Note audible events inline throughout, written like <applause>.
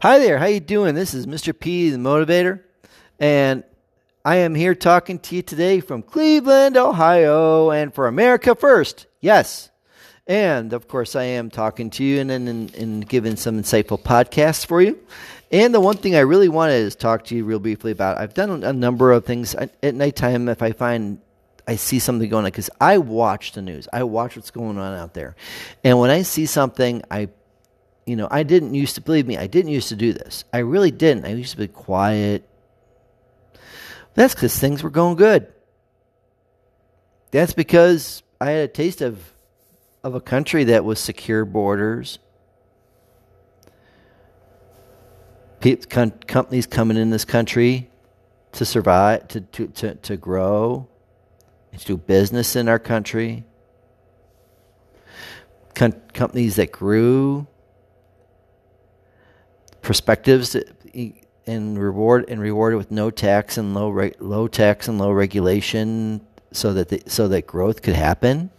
Hi there, how you doing? This is Mr. P, the motivator, and I am here talking to you today from Cleveland, Ohio, and for America First. Yes. And of course, I am talking to you and, and, and giving some insightful podcasts for you. And the one thing I really wanted is talk to you real briefly about. I've done a number of things at nighttime if I find I see something going on because I watch the news. I watch what's going on out there. And when I see something, I you know, I didn't used to believe me, I didn't used to do this. I really didn't. I used to be quiet. That's because things were going good. That's because I had a taste of of a country that was secure borders. companies coming in this country to survive, to, to, to, to grow, to do business in our country. companies that grew, perspectives and reward and rewarded with no tax and low re- low tax and low regulation so that the, so that growth could happen.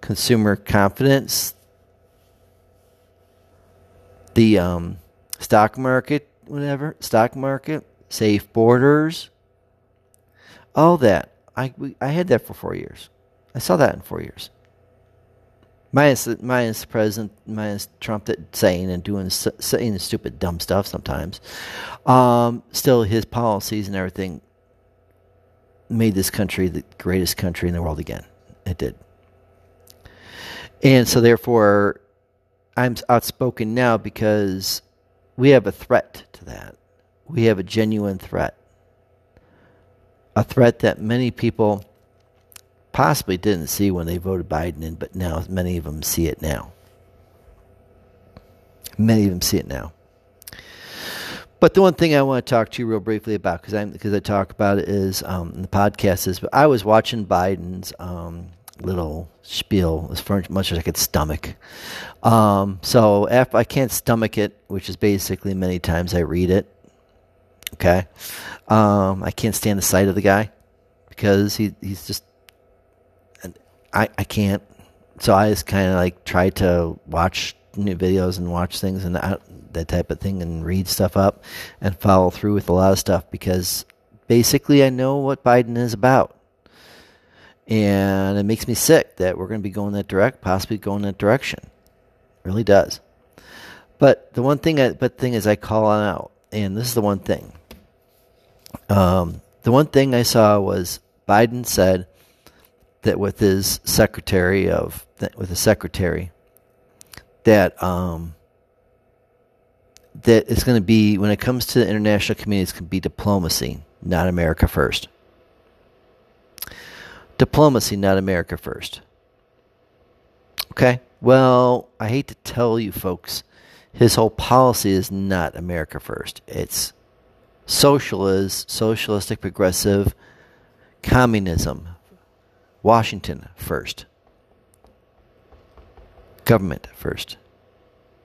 Consumer confidence. The um, stock market whatever stock market safe borders. All that. I, we, I had that for four years. I saw that in four years minus minus the president, minus Trump that saying and doing saying stupid dumb stuff sometimes. Um, still, his policies and everything made this country the greatest country in the world again. It did, and so therefore, I'm outspoken now because we have a threat to that. We have a genuine threat, a threat that many people possibly didn't see when they voted Biden in, but now many of them see it now. Many of them see it now. But the one thing I want to talk to you real briefly about, because I because I talk about it, is um, the podcast is I was watching Biden's um, little spiel as much as I could stomach. Um, so I can't stomach it, which is basically many times I read it. Okay, um, I can't stand the sight of the guy because he he's just I, I can't. So I just kind of like try to watch new videos and watch things and that, that type of thing and read stuff up and follow through with a lot of stuff because basically I know what Biden is about. And it makes me sick that we're going to be going that direct, possibly going that direction. It really does. But the one thing, I, but thing is, I call on out, and this is the one thing. Um, the one thing I saw was Biden said that with his secretary of with the secretary that um, that it's going to be when it comes to the international community, it's going to be diplomacy, not America first. Diplomacy, not America first. Okay. Well, I hate to tell you folks, his whole policy is not America first. It's socialist, socialistic, progressive, communism, Washington first. Government first.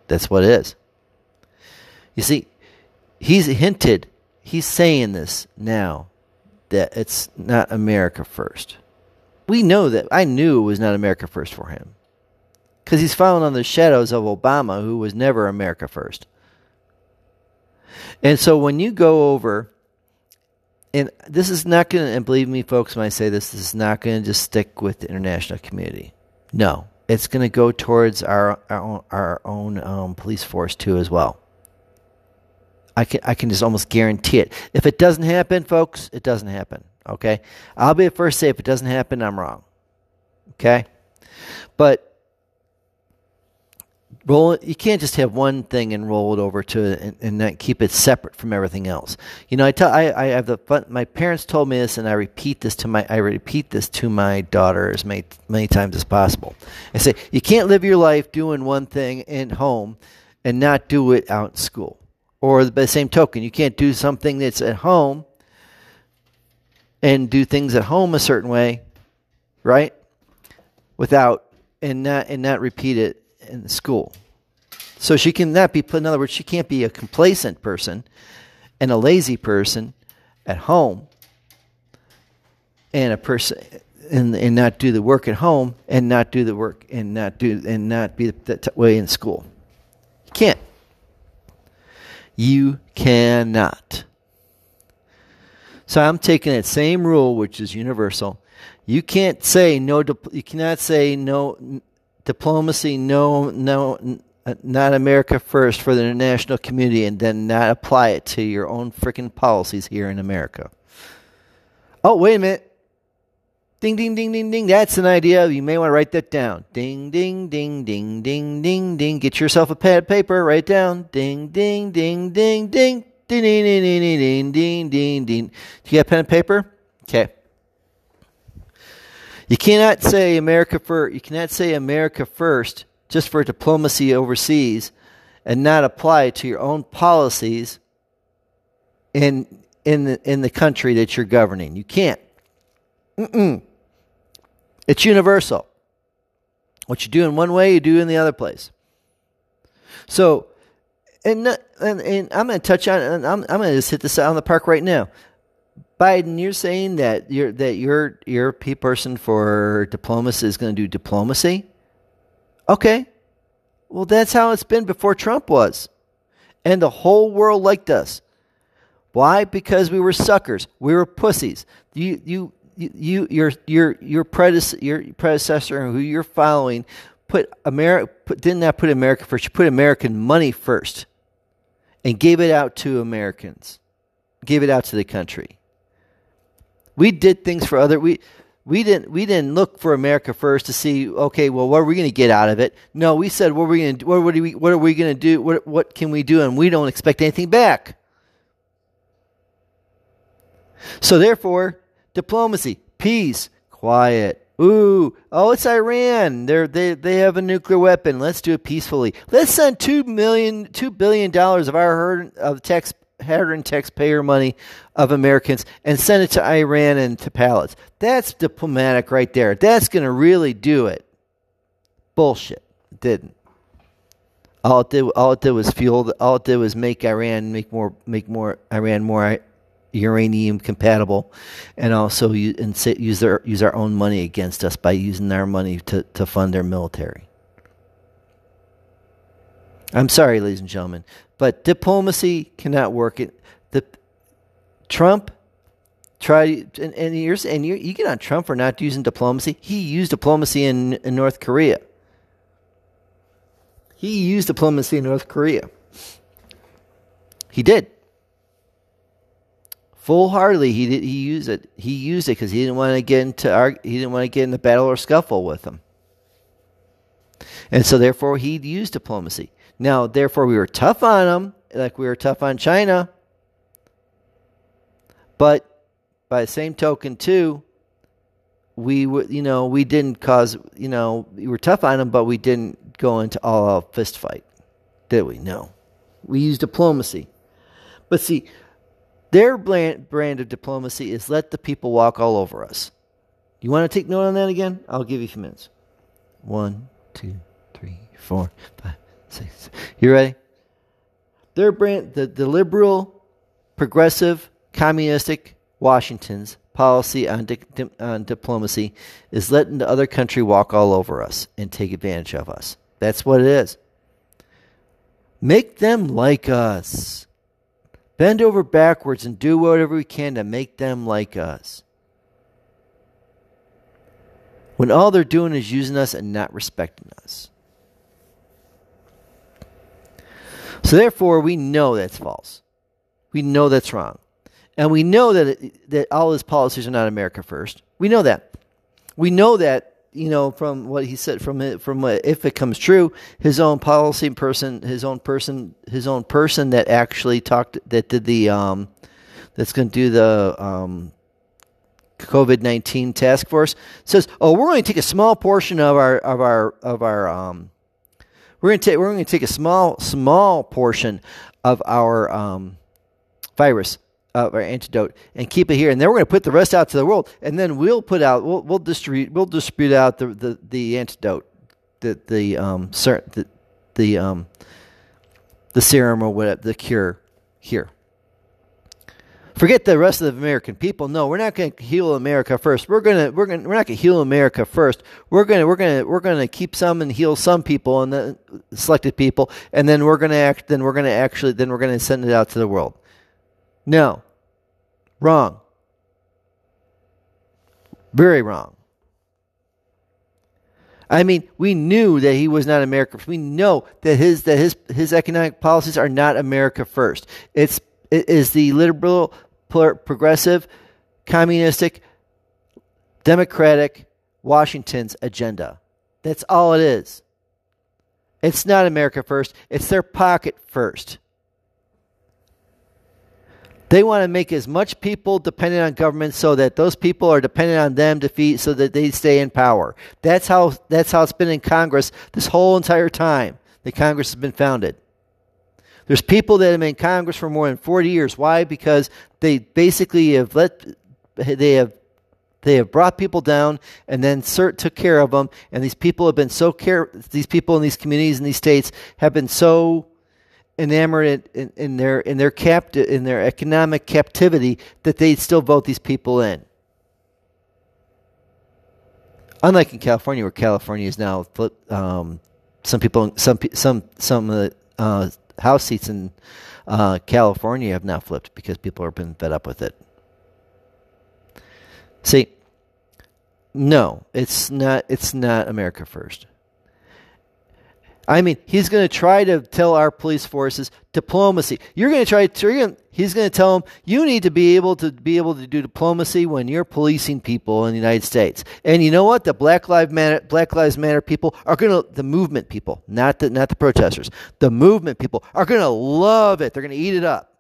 That's what it is. You see, he's hinted, he's saying this now that it's not America first. We know that. I knew it was not America first for him. Because he's following on the shadows of Obama, who was never America first. And so when you go over and this is not going to, and believe me, folks, when I say this, this is not going to just stick with the international community. No, it's going to go towards our our own, our own um, police force too, as well. I can I can just almost guarantee it. If it doesn't happen, folks, it doesn't happen. Okay, I'll be the first to say if it doesn't happen, I'm wrong. Okay, but roll you can't just have one thing and roll it over to and, and not keep it separate from everything else. You know, I tell I, I have the my parents told me this, and I repeat this to my I repeat this to my daughter as many many times as possible. I say you can't live your life doing one thing in home and not do it out in school. Or by the same token, you can't do something that's at home and do things at home a certain way, right? Without and not and not repeat it in school. So she cannot be put, in other words, she can't be a complacent person and a lazy person at home and a person and, and not do the work at home and not do the work and not do and not be that way in school. You can't. You cannot. So I'm taking that same rule, which is universal. You can't say no. You cannot say no diplomacy. No, no, not America first for the international community, and then not apply it to your own freaking policies here in America. Oh, wait a minute. Ding, ding, ding, ding, ding. That's an idea. You may want to write that down. Ding, ding, ding, ding, ding, ding, ding. Get yourself a pad of paper. Write down. Ding, ding, ding, ding, ding. Ding, ding, ding, ding, ding, ding, ding, ding. Do you got pen and paper? Okay. You cannot say America for you cannot say America first just for diplomacy overseas and not apply to your own policies in in the in the country that you're governing. You can't. Mm-mm. It's universal. What you do in one way, you do in the other place. So, and and, and I'm going to touch on. I'm I'm going to just hit this out on the park right now. Biden, you're saying that you're that your your P person for diplomacy is going to do diplomacy. Okay, well that's how it's been before Trump was, and the whole world liked us. Why? Because we were suckers. We were pussies. You you you your your your predecessor your predecessor who you're following put America put, did not that put America first. Put American money first, and gave it out to Americans, gave it out to the country. We did things for other we we didn't we didn't look for America first to see okay well what are we going to get out of it? No, we said what are we going to what, what are we what are we going to do? What what can we do? And we don't expect anything back. So therefore, diplomacy, peace, quiet. Ooh, oh, it's Iran. They're, they they have a nuclear weapon. Let's do it peacefully. Let's send two million, two billion dollars of our of tax hard-earned taxpayer money of Americans and send it to Iran and to pallets. That's diplomatic right there. That's going to really do it. Bullshit. It didn't. All it did, all it did was fuel. All it did was make Iran make more, make more Iran more uranium compatible, and also use, and use their use our own money against us by using our money to, to fund their military. I'm sorry, ladies and gentlemen, but diplomacy cannot work. It the Trump tried and, and you're and you, you get on Trump for not using diplomacy. He used diplomacy in, in North Korea. He used diplomacy in North Korea. He did full heartedly he did, he used it he used it because he didn't want to get into argue, he didn't want to get in the battle or scuffle with them and so therefore he used diplomacy now therefore we were tough on them, like we were tough on china but by the same token too we you know we didn't cause you know we were tough on them, but we didn't go into all out fist fight did we no we used diplomacy but see their brand, brand of diplomacy is let the people walk all over us. You want to take note on that again? I'll give you a few minutes. One, two, three, four, five, <laughs> You ready? Their brand, the, the liberal, progressive, communistic Washington's policy on, di- on diplomacy is letting the other country walk all over us and take advantage of us. That's what it is. Make them like us bend over backwards and do whatever we can to make them like us. When all they're doing is using us and not respecting us. So, therefore, we know that's false. We know that's wrong. And we know that, it, that all his policies are not America first. We know that. We know that you know, from what he said, from it, from what, if it comes true, his own policy person, his own person, his own person that actually talked, that did the, um, that's going to do the um, COVID nineteen task force says, "Oh, we're going to take a small portion of our of our of our um, we're going to take we're going to take a small small portion of our um, virus uh, our antidote and keep it here, and then we're going to put the rest out to the world, and then we'll put out we'll, we'll distribute we'll distribute out the the, the antidote, the the um the the um the serum or whatever the cure here. Forget the rest of the American people. No, we're not going to heal America first. We're gonna we're gonna we're not going to heal America first. We're gonna we're gonna we're gonna keep some and heal some people and the selected people, and then we're gonna act. Then we're gonna actually then we're gonna send it out to the world. No, wrong. Very wrong. I mean, we knew that he was not America. We know that his that his his economic policies are not America first. It's it is the liberal, progressive, communistic, democratic Washington's agenda. That's all it is. It's not America first. It's their pocket first. They want to make as much people dependent on government so that those people are dependent on them to feed so that they stay in power. That's how that's how it's been in Congress this whole entire time that Congress has been founded. There's people that have been in Congress for more than 40 years. Why? Because they basically have let they have they have brought people down and then cert took care of them and these people have been so care these people in these communities in these states have been so enamored in, in their in their capti- in their economic captivity that they still vote these people in. Unlike in California, where California is now um, some people some some some uh, house seats in uh, California have now flipped because people have been fed up with it. See, no, it's not. It's not America first. I mean, he's going to try to tell our police forces diplomacy. You're going to try to. He's going to tell them you need to be able to be able to do diplomacy when you're policing people in the United States. And you know what? The Black Lives Matter, Black Lives Matter people are going to the movement people, not the not the protesters. The movement people are going to love it. They're going to eat it up.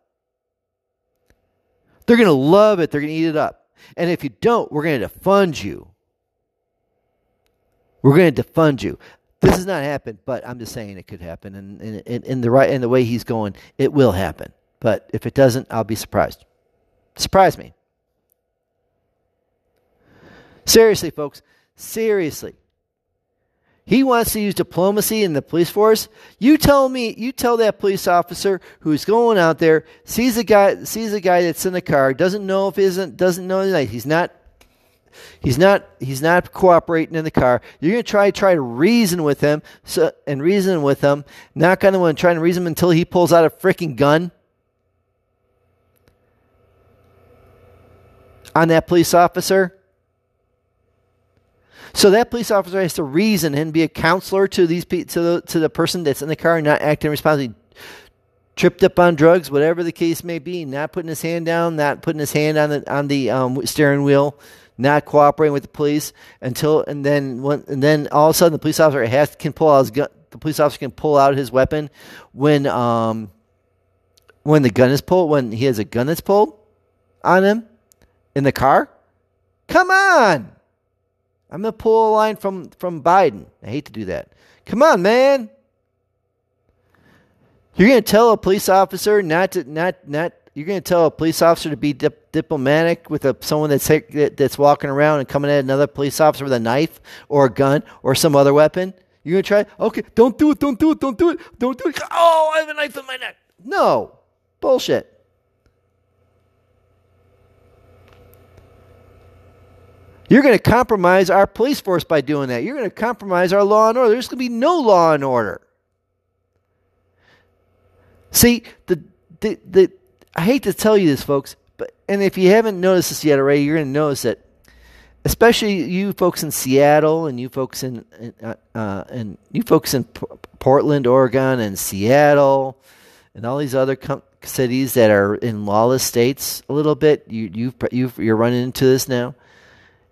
They're going to love it. They're going to eat it up. And if you don't, we're going to defund you. We're going to defund you. This has not happened, but I'm just saying it could happen, and in, the right in the way he's going, it will happen. But if it doesn't, I'll be surprised. Surprise me. Seriously, folks. Seriously. He wants to use diplomacy in the police force. You tell me, you tell that police officer who's going out there, sees a guy, sees a guy that's in the car, doesn't know if isn't, doesn't know he's not He's not he's not cooperating in the car. You're going to try try to reason with him so, and reason with him. Not going to want to try to reason him until he pulls out a freaking gun on that police officer. So that police officer has to reason and be a counselor to these to the to the person that's in the car and not acting responsibly, tripped up on drugs, whatever the case may be, not putting his hand down, not putting his hand on the on the um, steering wheel, not cooperating with the police until and then when, and then all of a sudden the police officer has can pull out his gun. The police officer can pull out his weapon when um when the gun is pulled when he has a gun that's pulled on him in the car. Come on, I'm gonna pull a line from from Biden. I hate to do that. Come on, man. You're gonna tell a police officer not to not not you're going to tell a police officer to be dip- diplomatic with a, someone that's that's walking around and coming at another police officer with a knife or a gun or some other weapon. You're going to try. Okay, don't do it. Don't do it. Don't do it. Don't do it. Oh, I have a knife in my neck. No, bullshit. You're going to compromise our police force by doing that. You're going to compromise our law and order. There's going to be no law and order. See, the, the, the, I hate to tell you this, folks, but and if you haven't noticed this yet already, you're going to notice that, especially you folks in Seattle and you folks in, in uh, uh, and you folks in P- Portland, Oregon, and Seattle, and all these other com- cities that are in lawless states a little bit. You you you you're running into this now.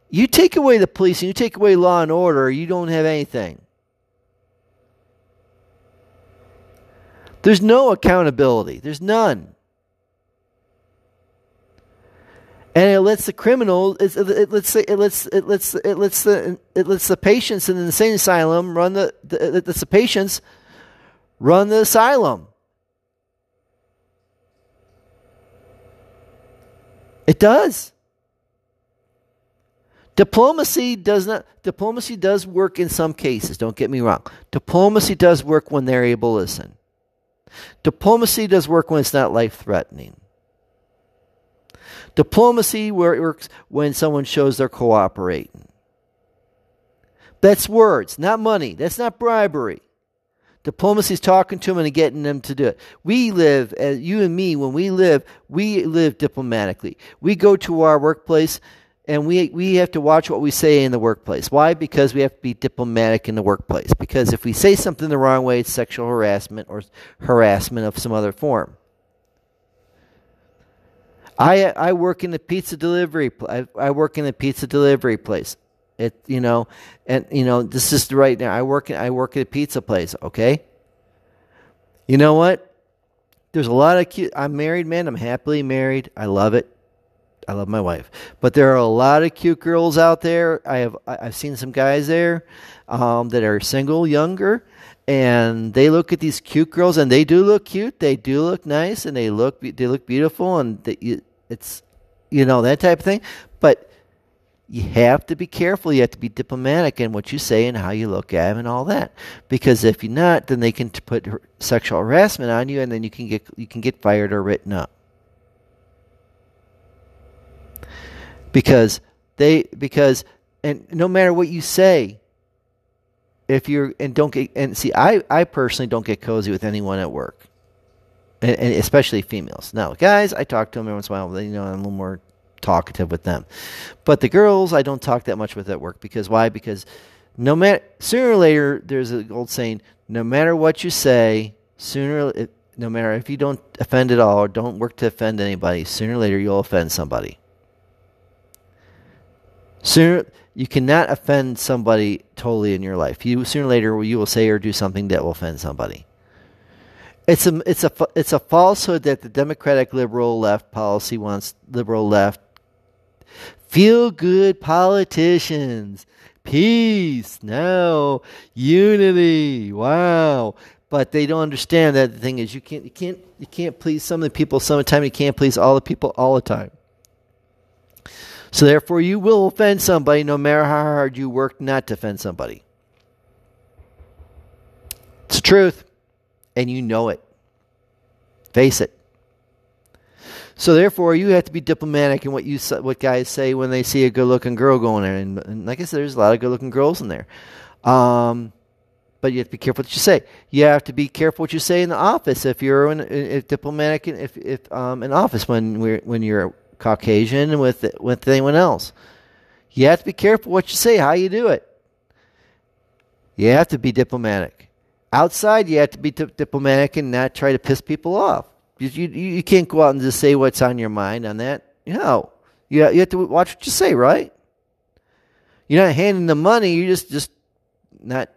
You take away the police and you take away law and order, you don't have anything. There's no accountability. There's none. And it lets the criminal it, it lets it lets it lets it lets the it lets the patients in the insane asylum run the, the it lets the patients run the asylum. It does. Diplomacy does not diplomacy does work in some cases, don't get me wrong. Diplomacy does work when they're able to listen. Diplomacy does work when it's not life threatening. Diplomacy works when someone shows they're cooperating. That's words, not money. That's not bribery. Diplomacy is talking to them and getting them to do it. We live, as you and me, when we live, we live diplomatically. We go to our workplace and we we have to watch what we say in the workplace. Why? Because we have to be diplomatic in the workplace. Because if we say something the wrong way, it's sexual harassment or harassment of some other form. I I work in the pizza delivery. I, I work in the pizza delivery place. It you know, and you know this is the right now. I work I work at a pizza place. Okay. You know what? There's a lot of cute. I'm married, man. I'm happily married. I love it. I love my wife. But there are a lot of cute girls out there. I have I've seen some guys there um, that are single, younger, and they look at these cute girls, and they do look cute. They do look nice, and they look they look beautiful, and it's you know that type of thing. But you have to be careful. You have to be diplomatic in what you say and how you look at them and all that. Because if you're not, then they can put sexual harassment on you, and then you can get you can get fired or written up. Because they because and no matter what you say, if you're and don't get and see, I I personally don't get cozy with anyone at work. And, and especially females. Now, guys, I talk to them every once in a while. You know, I'm a little more talkative with them. But the girls, I don't talk that much with at work because why? Because no matter sooner or later, there's an old saying: no matter what you say, sooner, no matter if you don't offend at all or don't work to offend anybody, sooner or later you'll offend somebody. Sooner you cannot offend somebody totally in your life. You sooner or later you will say or do something that will offend somebody. It's a it's a it's a falsehood that the Democratic liberal left policy wants liberal left Feel good politicians. Peace. now Unity. Wow. But they don't understand that the thing is you can't you can't you can't please some of the people some of the time you can't please all the people all the time. So therefore you will offend somebody no matter how hard you work not to offend somebody. It's the truth. And you know it. Face it. So therefore, you have to be diplomatic in what you what guys say when they see a good-looking girl going there. And, and like I said, there's a lot of good-looking girls in there. Um, but you have to be careful what you say. You have to be careful what you say in the office if you're in, if diplomatic if if um, in office when we're when you're Caucasian with with anyone else. You have to be careful what you say, how you do it. You have to be diplomatic. Outside, you have to be t- diplomatic and not try to piss people off. You, you, you can't go out and just say what's on your mind on that. No. You, you have to watch what you say, right? You're not handing the money. You're just, just not,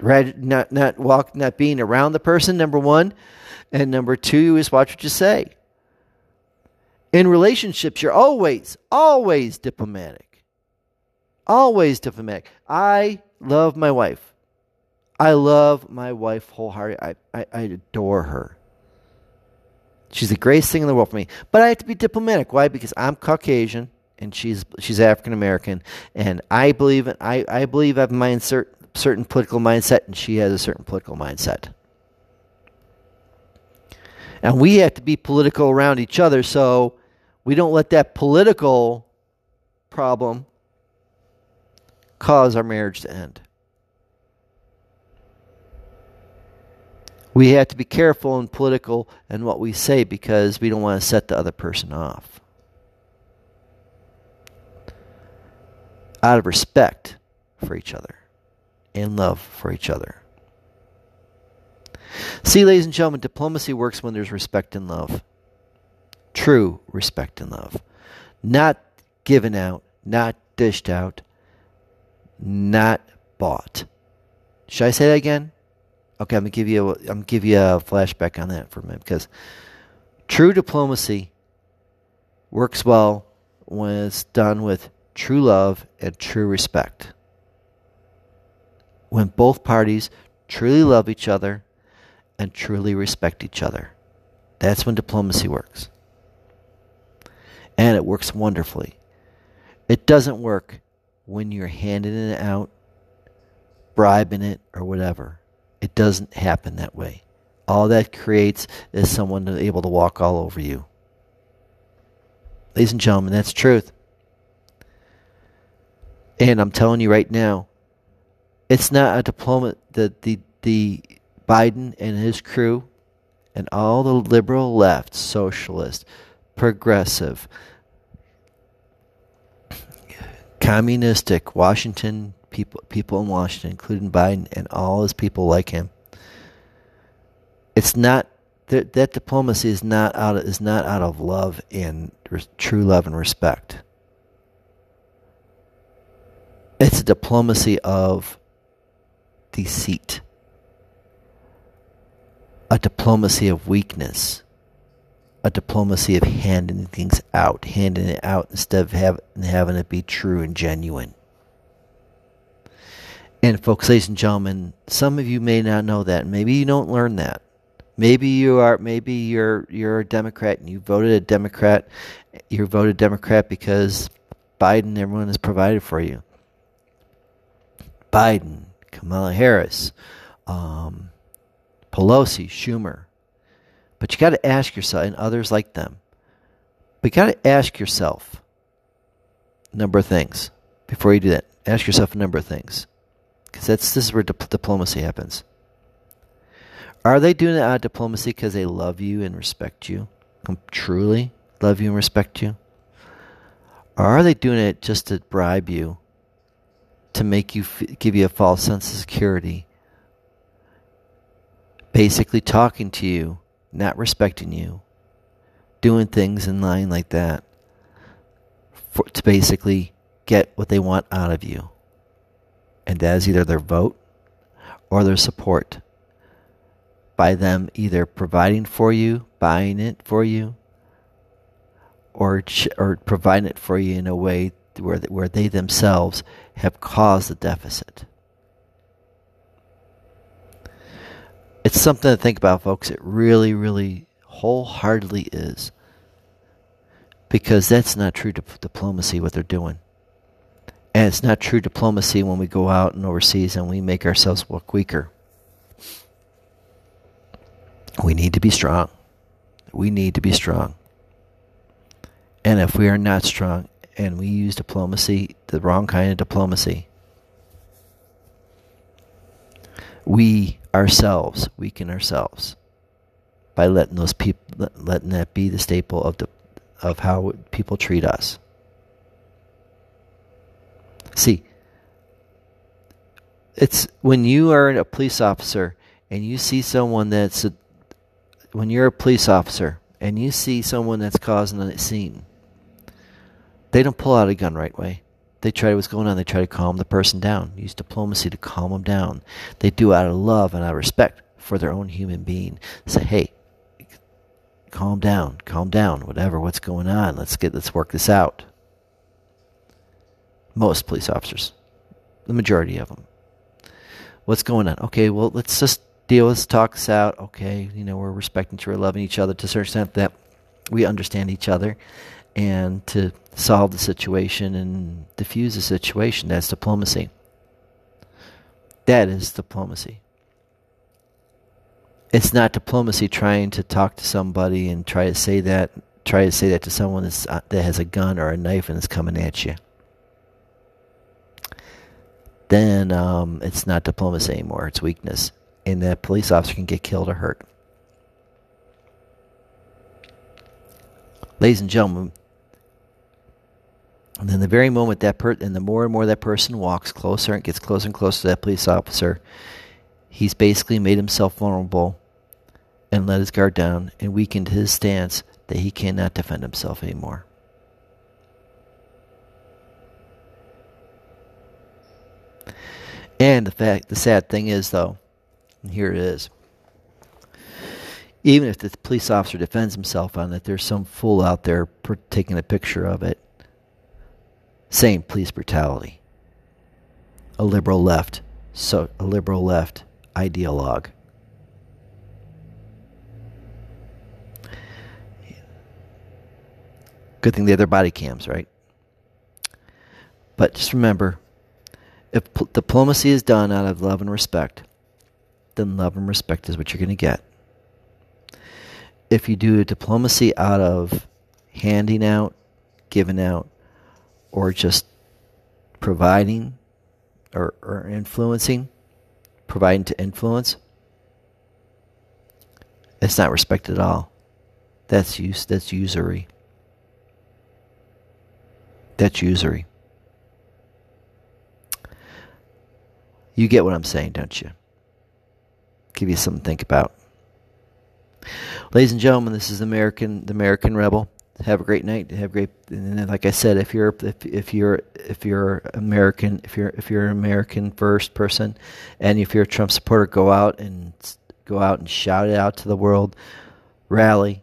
not, not walk, not being around the person, number one. And number two is watch what you say. In relationships, you're always, always diplomatic. Always diplomatic. I love my wife. I love my wife wholeheartedly. I, I, I adore her. She's the greatest thing in the world for me. But I have to be diplomatic. Why? Because I'm Caucasian and she's she's African American, and I believe in, I I believe I have my insert, certain political mindset, and she has a certain political mindset. And we have to be political around each other, so we don't let that political problem cause our marriage to end. we have to be careful and political in what we say because we don't want to set the other person off. Out of respect for each other and love for each other. See, ladies and gentlemen, diplomacy works when there's respect and love. True respect and love. Not given out, not dished out, not bought. Should I say that again? Okay, I'm gonna give you a, I'm gonna give you a flashback on that for a minute because true diplomacy works well when it's done with true love and true respect. When both parties truly love each other and truly respect each other. That's when diplomacy works. And it works wonderfully. It doesn't work when you're handing it out, bribing it, or whatever. It doesn't happen that way. All that creates is someone able to walk all over you. Ladies and gentlemen, that's truth. And I'm telling you right now, it's not a diplomat that the the Biden and his crew and all the liberal left, socialist, progressive, communistic Washington people people in Washington, including Biden and all his people like him. It's not that, that diplomacy is not out of, is not out of love and true love and respect. It's a diplomacy of deceit, a diplomacy of weakness, a diplomacy of handing things out, handing it out instead of have, having it be true and genuine. And folks, ladies and gentlemen, some of you may not know that. Maybe you don't learn that. Maybe you are. Maybe you're you're a Democrat and you voted a Democrat. You voted Democrat because Biden, everyone has provided for you. Biden, Kamala Harris, um, Pelosi, Schumer. But you got to ask yourself, and others like them. But you got to ask yourself a number of things before you do that. Ask yourself a number of things, because that's this is where dip- diplomacy happens. Are they doing it out of diplomacy because they love you and respect you? Truly love you and respect you? Or are they doing it just to bribe you, to make you give you a false sense of security? Basically, talking to you, not respecting you, doing things in line like that, for, to basically get what they want out of you. And that is either their vote or their support by them either providing for you, buying it for you, or ch- or providing it for you in a way where they, where they themselves have caused the deficit. It's something to think about, folks. It really, really wholeheartedly is. Because that's not true dip- diplomacy, what they're doing. And it's not true diplomacy when we go out and overseas and we make ourselves look weaker. We need to be strong. We need to be strong. And if we are not strong and we use diplomacy, the wrong kind of diplomacy, we ourselves weaken ourselves by letting those people letting that be the staple of the of how people treat us. See, it's when you are a police officer and you see someone that's a, when you're a police officer and you see someone that's causing a scene, they don't pull out a gun right away. They try what's going on. They try to calm the person down. Use diplomacy to calm them down. They do out of love and out of respect for their own human being. Say, hey, calm down, calm down. Whatever, what's going on? Let's get let's work this out. Most police officers, the majority of them. What's going on? Okay, well, let's just deal. Let's talk this out. Okay, you know, we're respecting other, loving each other to a certain extent that we understand each other, and to solve the situation and diffuse the situation. That's diplomacy. That is diplomacy. It's not diplomacy trying to talk to somebody and try to say that try to say that to someone uh, that has a gun or a knife and is coming at you. Then um, it's not diplomacy anymore. It's weakness, and that police officer can get killed or hurt. Ladies and gentlemen, and then the very moment that per and the more and more that person walks closer and gets closer and closer to that police officer, he's basically made himself vulnerable and let his guard down and weakened his stance that he cannot defend himself anymore. And the fact the sad thing is though, here it is. Even if the police officer defends himself on it, there's some fool out there taking a picture of it saying police brutality. A liberal left, so a liberal left ideologue. Good thing they have their body cams, right? But just remember, if diplomacy is done out of love and respect, then love and respect is what you're going to get. If you do diplomacy out of handing out giving out or just providing or, or influencing, providing to influence, it's not respect at all. That's use that's usury. That's usury. You get what I'm saying, don't you? Give you something to think about. Ladies and gentlemen, this is American the American Rebel. Have a great night. Have a great and like I said, if you're if, if you're if you're American, if you're if you're an American first person, and if you're a Trump supporter, go out and go out and shout it out to the world. Rally,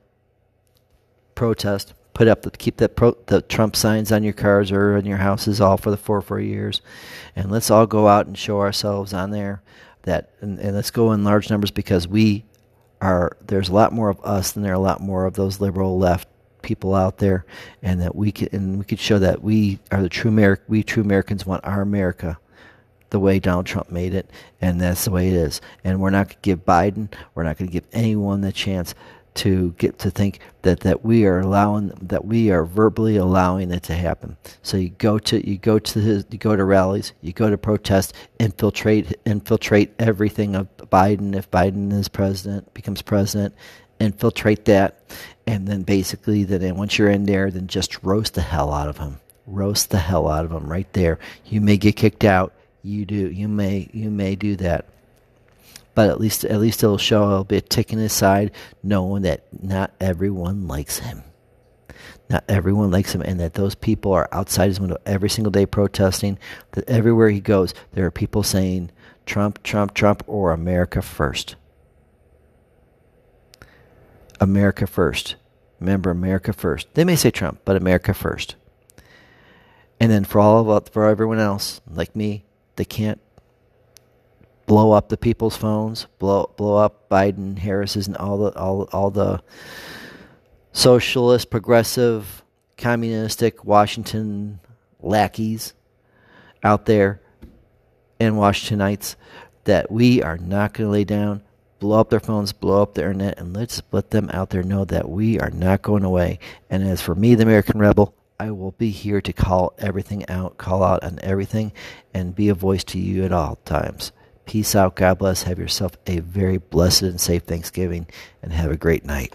protest, put up the keep that pro, the Trump signs on your cars or in your houses all for the four four years, and let's all go out and show ourselves on there. That and, and let's go in large numbers because we are there's a lot more of us than there are a lot more of those liberal left people out there, and that we can and we could show that we are the true America. We true Americans want our America the way Donald Trump made it, and that's the way it is. And we're not going to give Biden, we're not going to give anyone the chance to get to think that that we are allowing that we are verbally allowing it to happen. So you go to you go to you go to rallies, you go to protest, infiltrate infiltrate everything of Biden if Biden is president becomes president, infiltrate that, and then basically then once you're in there, then just roast the hell out of him, roast the hell out of him right there. You may get kicked out. You do. You may you may do that but at least at least it'll show a bit ticking his side, knowing that not everyone likes him. Not everyone likes him, and that those people are outside his window every single day protesting. That everywhere he goes, there are people saying Trump, Trump, Trump, or America first. America first. Remember, America first. They may say Trump, but America first. And then for all of for everyone else, like me, they can't blow up the people's phones, blow blow up Biden, Harris's, and all the all all the socialist, progressive, communistic Washington lackeys out there in Washingtonites that we are not going to lay down, blow up their phones, blow up the internet, and let's let them out there know that we are not going away. And as for me, the American rebel, I will be here to call everything out, call out on everything, and be a voice to you at all times. Peace out. God bless. Have yourself a very blessed and safe Thanksgiving and have a great night.